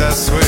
essa sua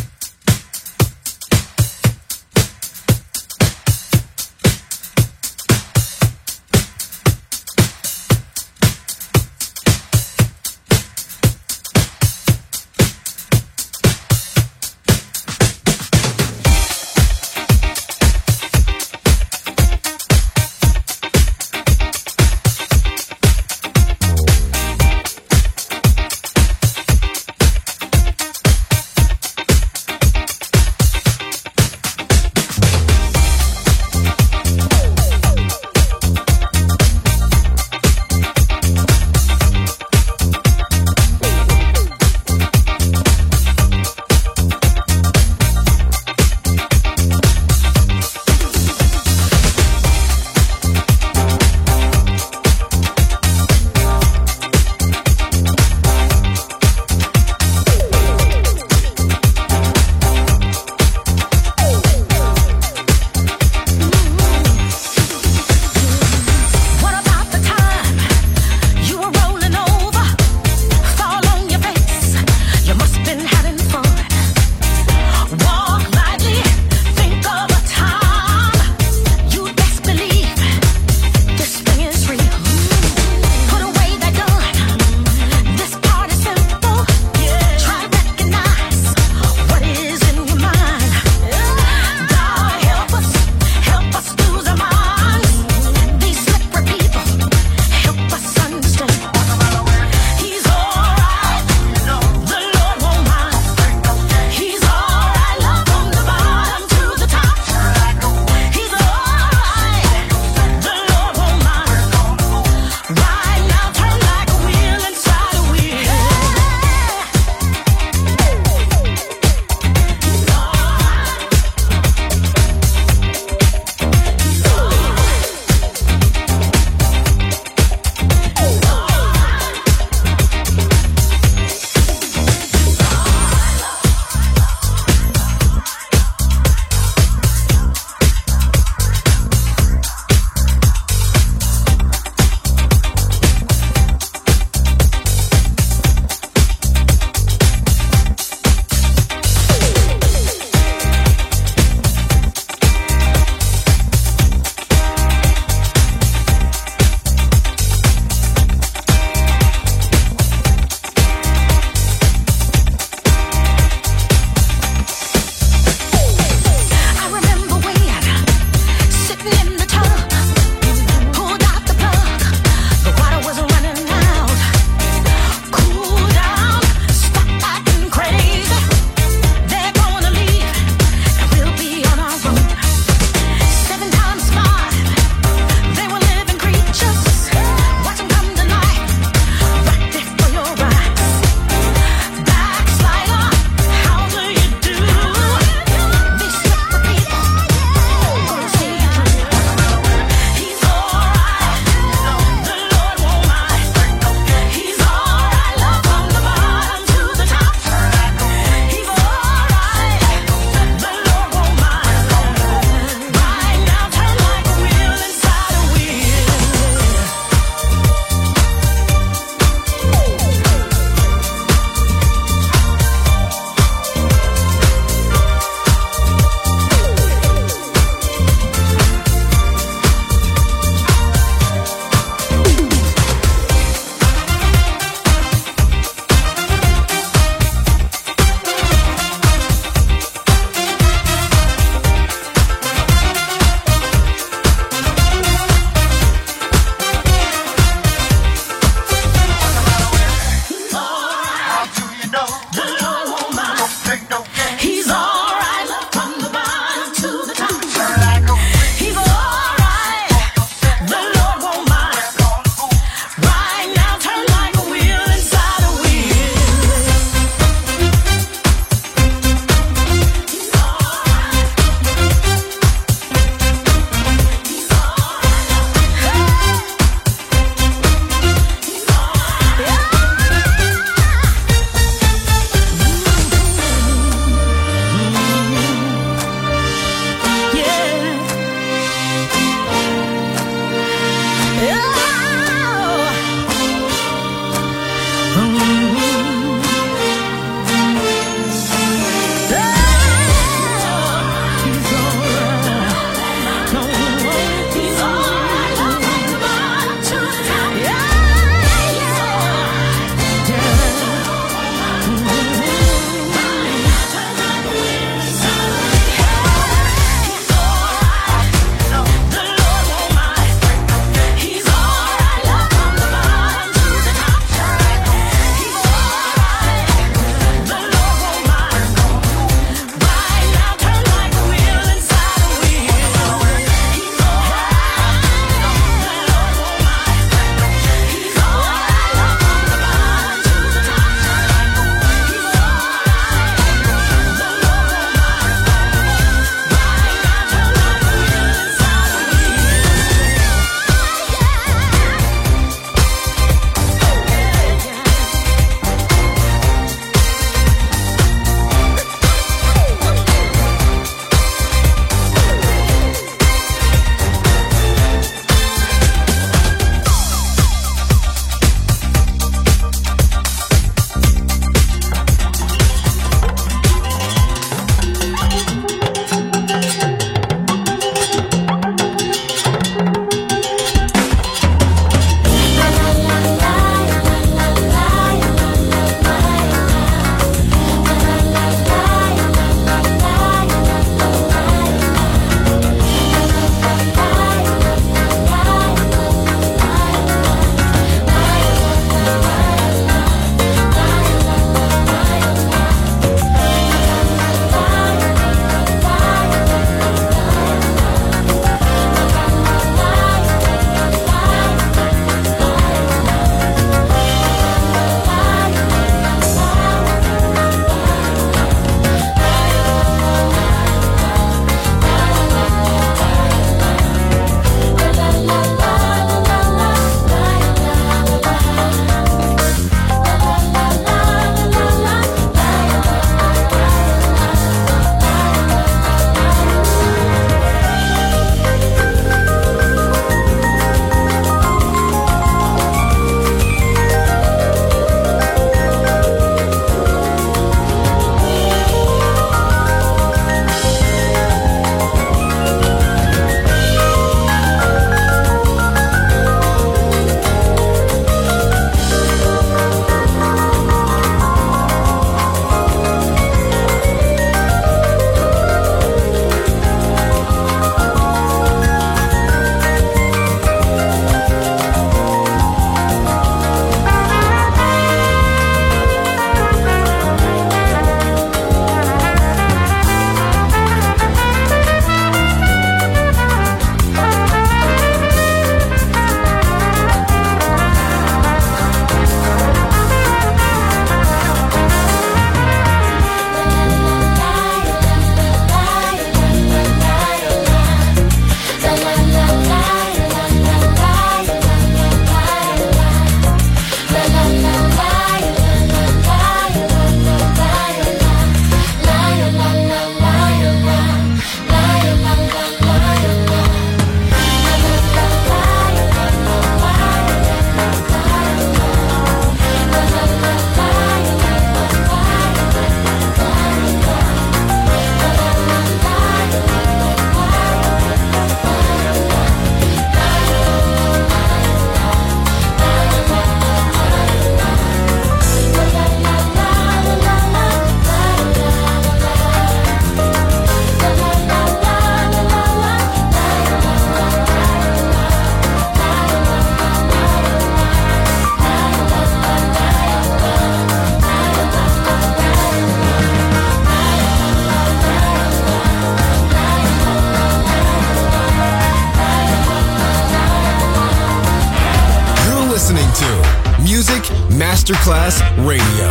Radio,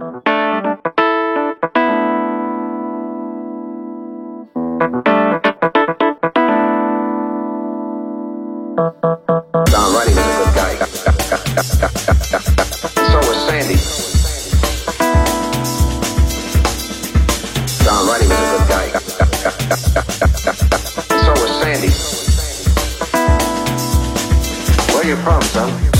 your problem, son.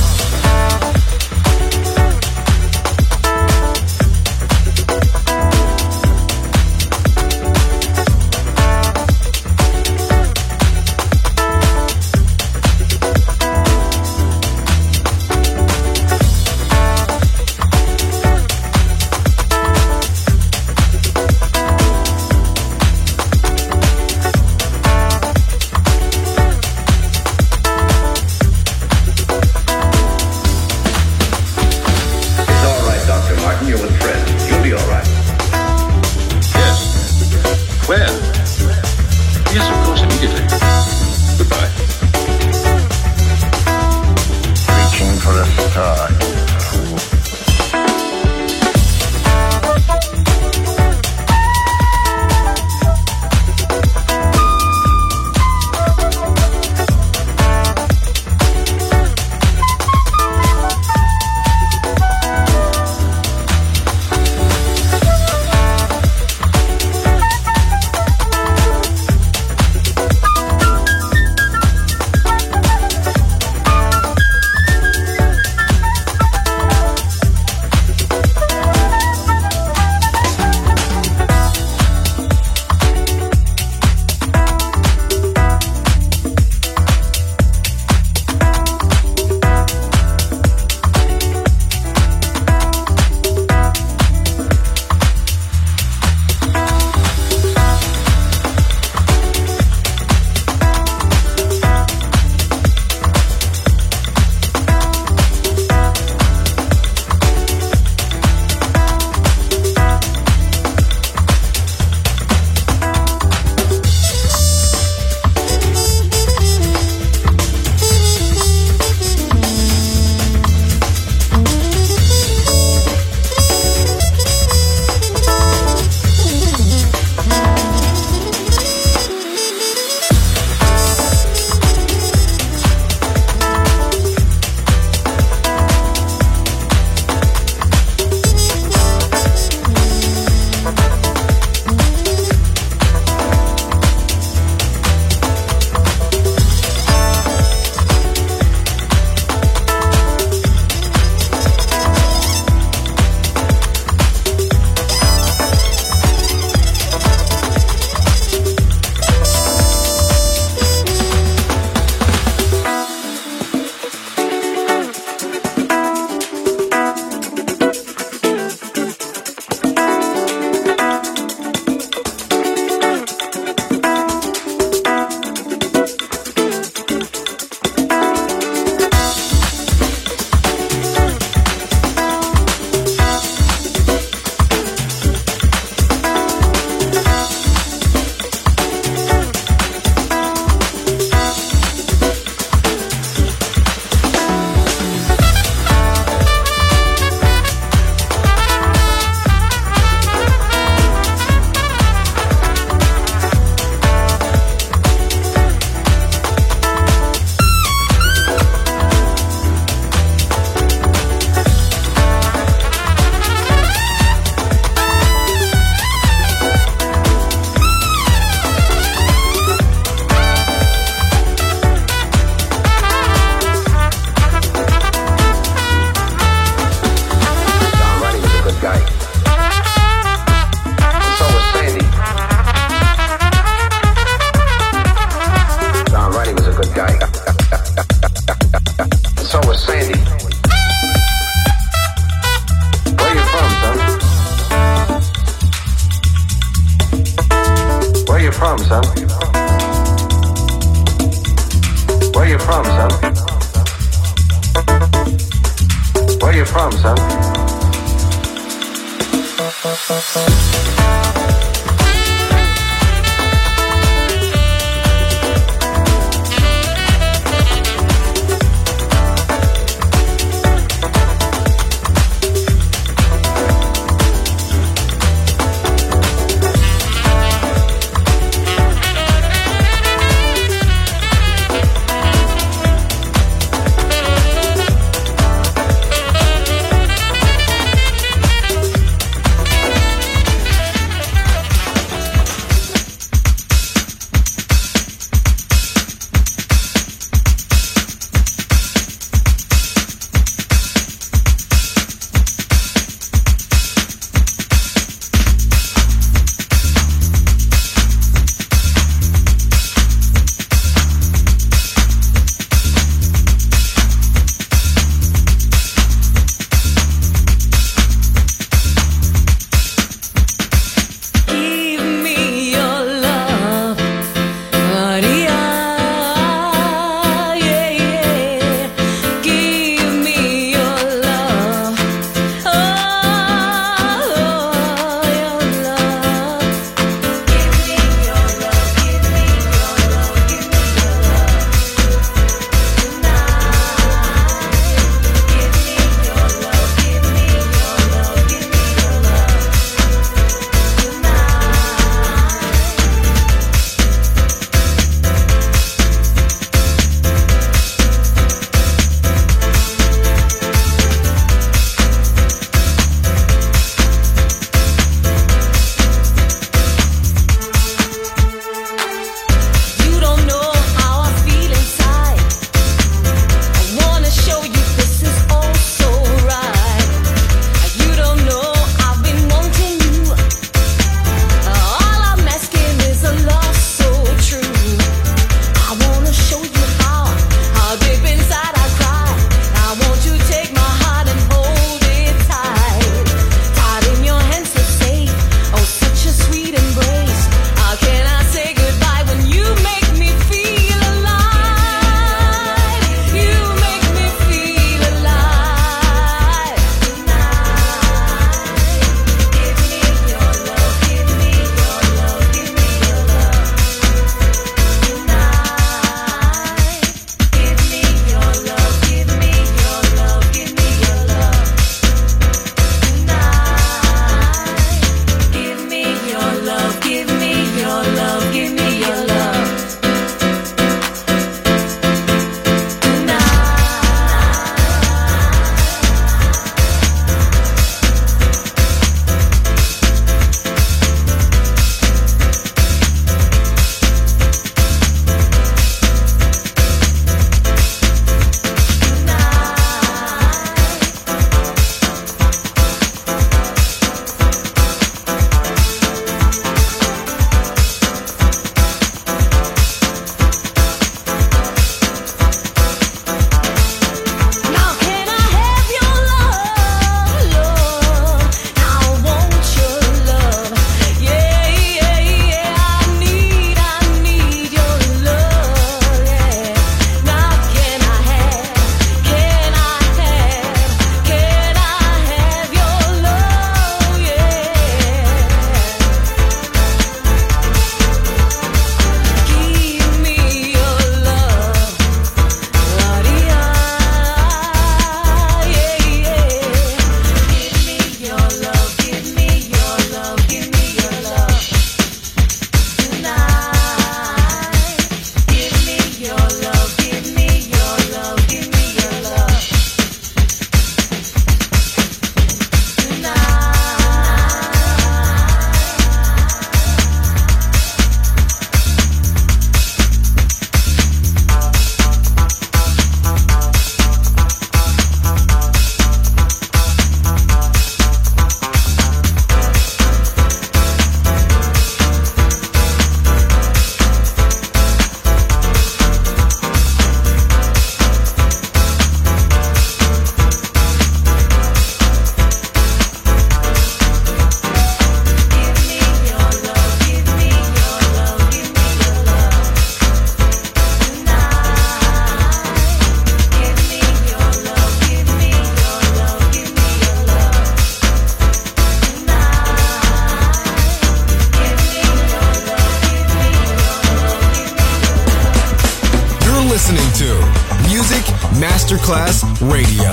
Masterclass Radio.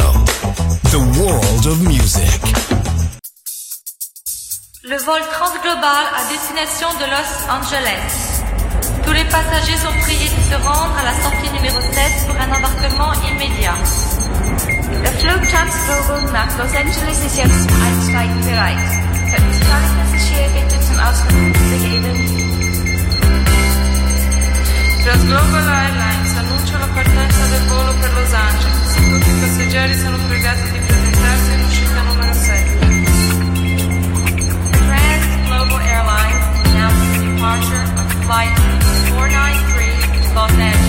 The world of music. Le vol transglobal à destination de Los Angeles. Tous les passagers sont priés de se rendre à la sortie numéro 7 pour un embarquement immédiat. Der Flug Transglobal nach Los Angeles ist jetzt zum Einsteigen bereit. Könnten Sie alle Passagiere bitte zum Ausgang begeben? Transglobal Airlines partenza del volo per Los Angeles. I passeggeri sono pregati di presentarsi numero 7. Trans-Global Airlines announced the departure of flight 493 to Los Angeles.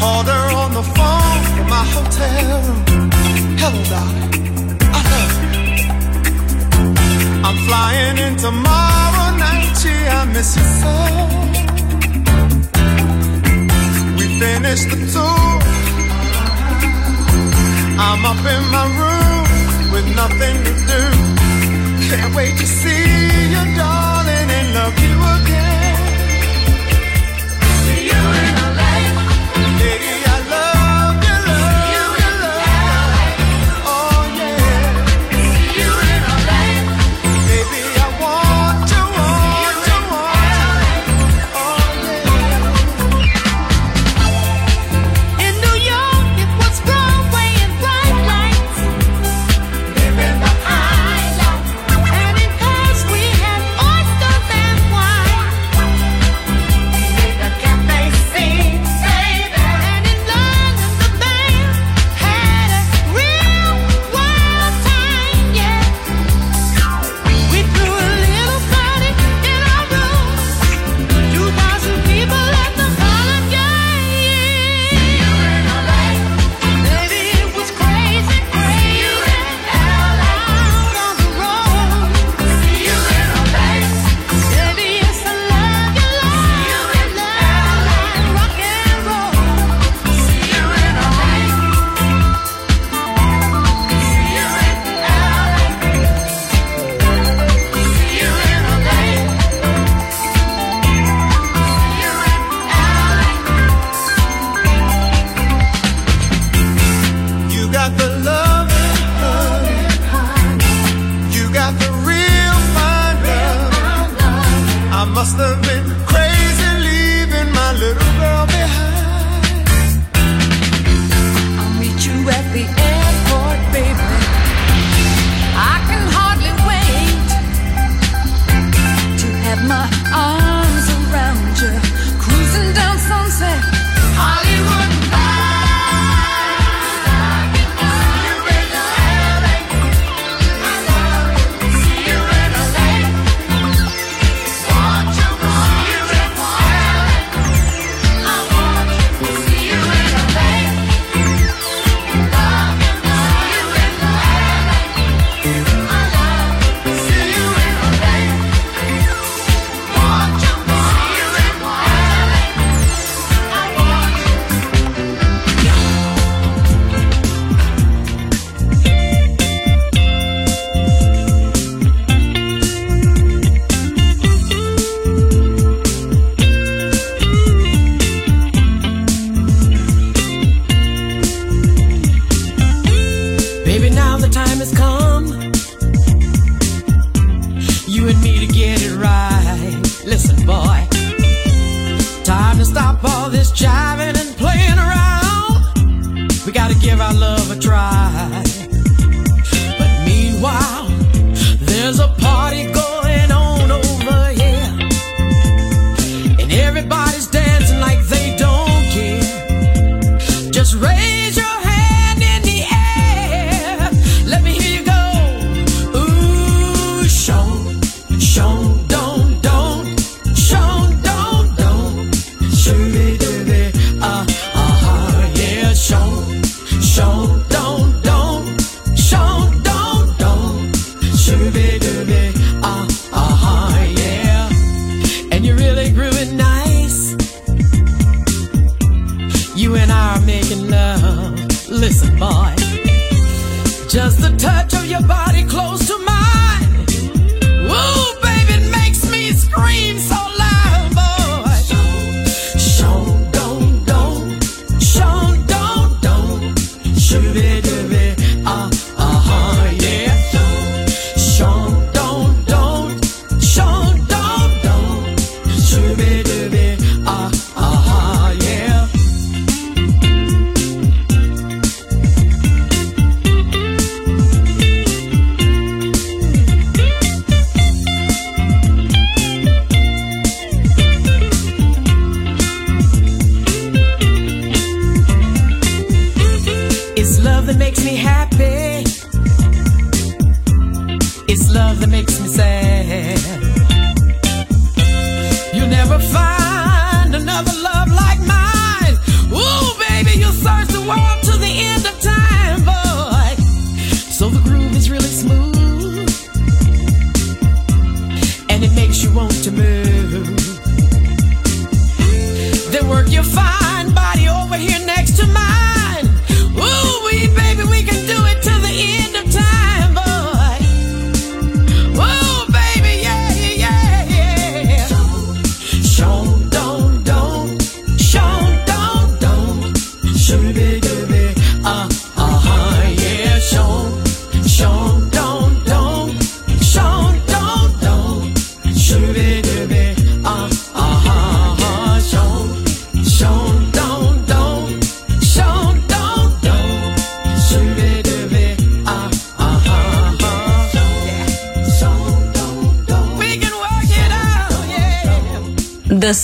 Called her on the phone from my hotel room. Hello, darling. I love you. I'm flying in tomorrow night. Gee, I miss you so. We finished the tour. I'm up in my room with nothing to do. Can't wait to see you, darling, and love you again.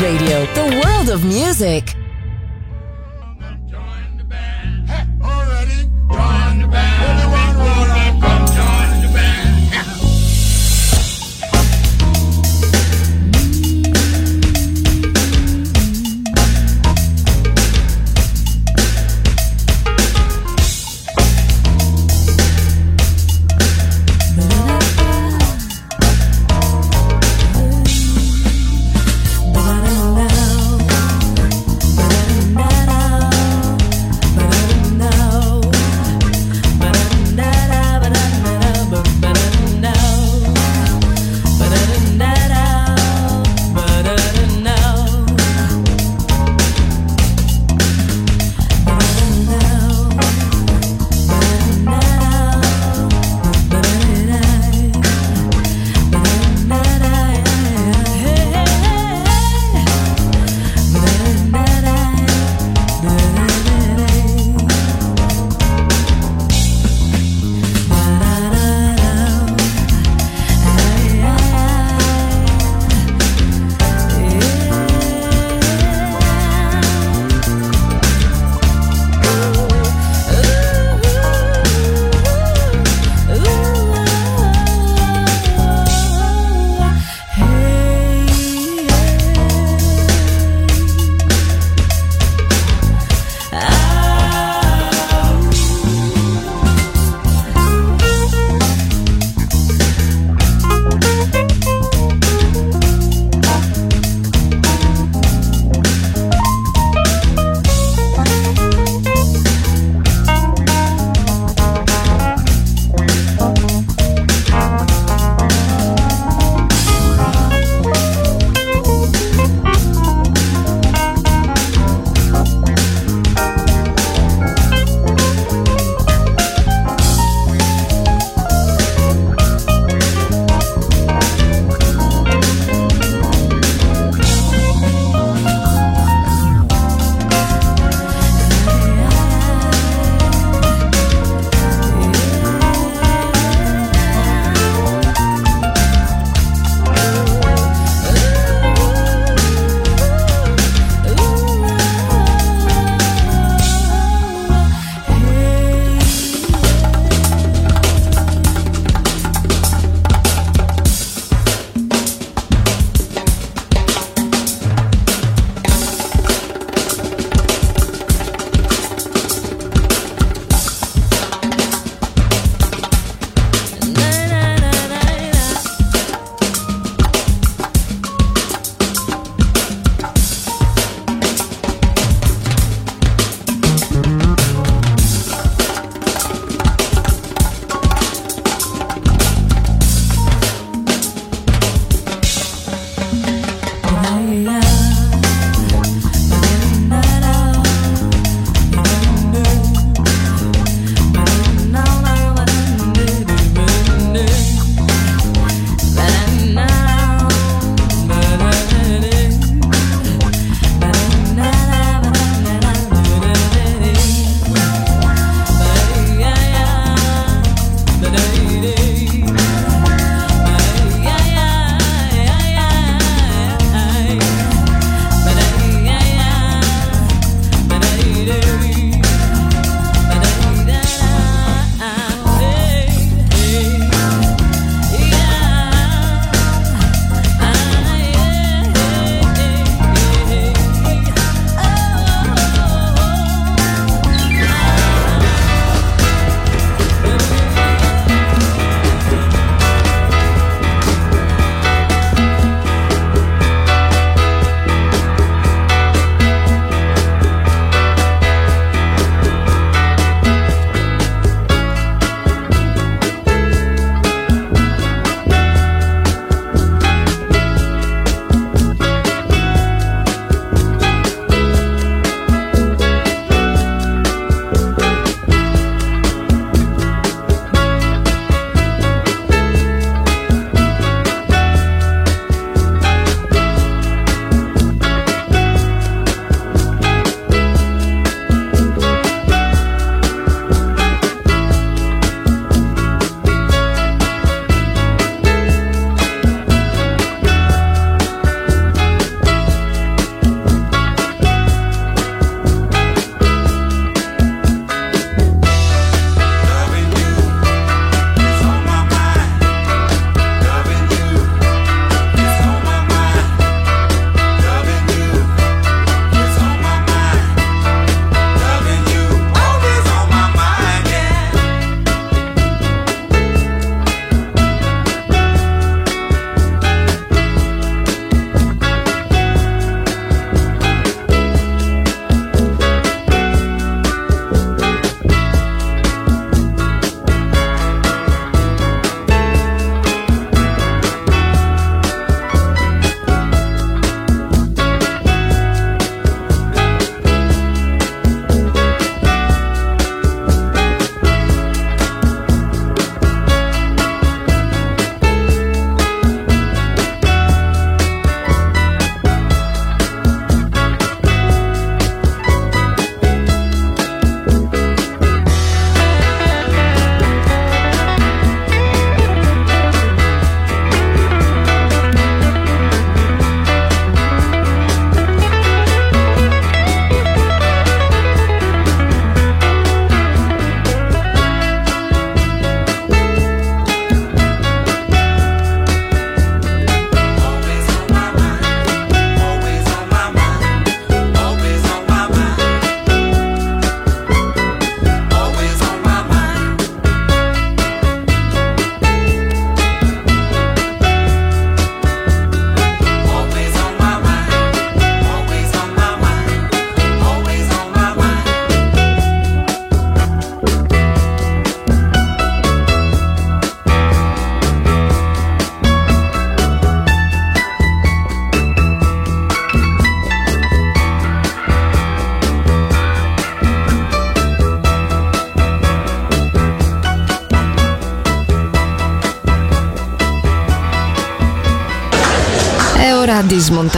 Radio,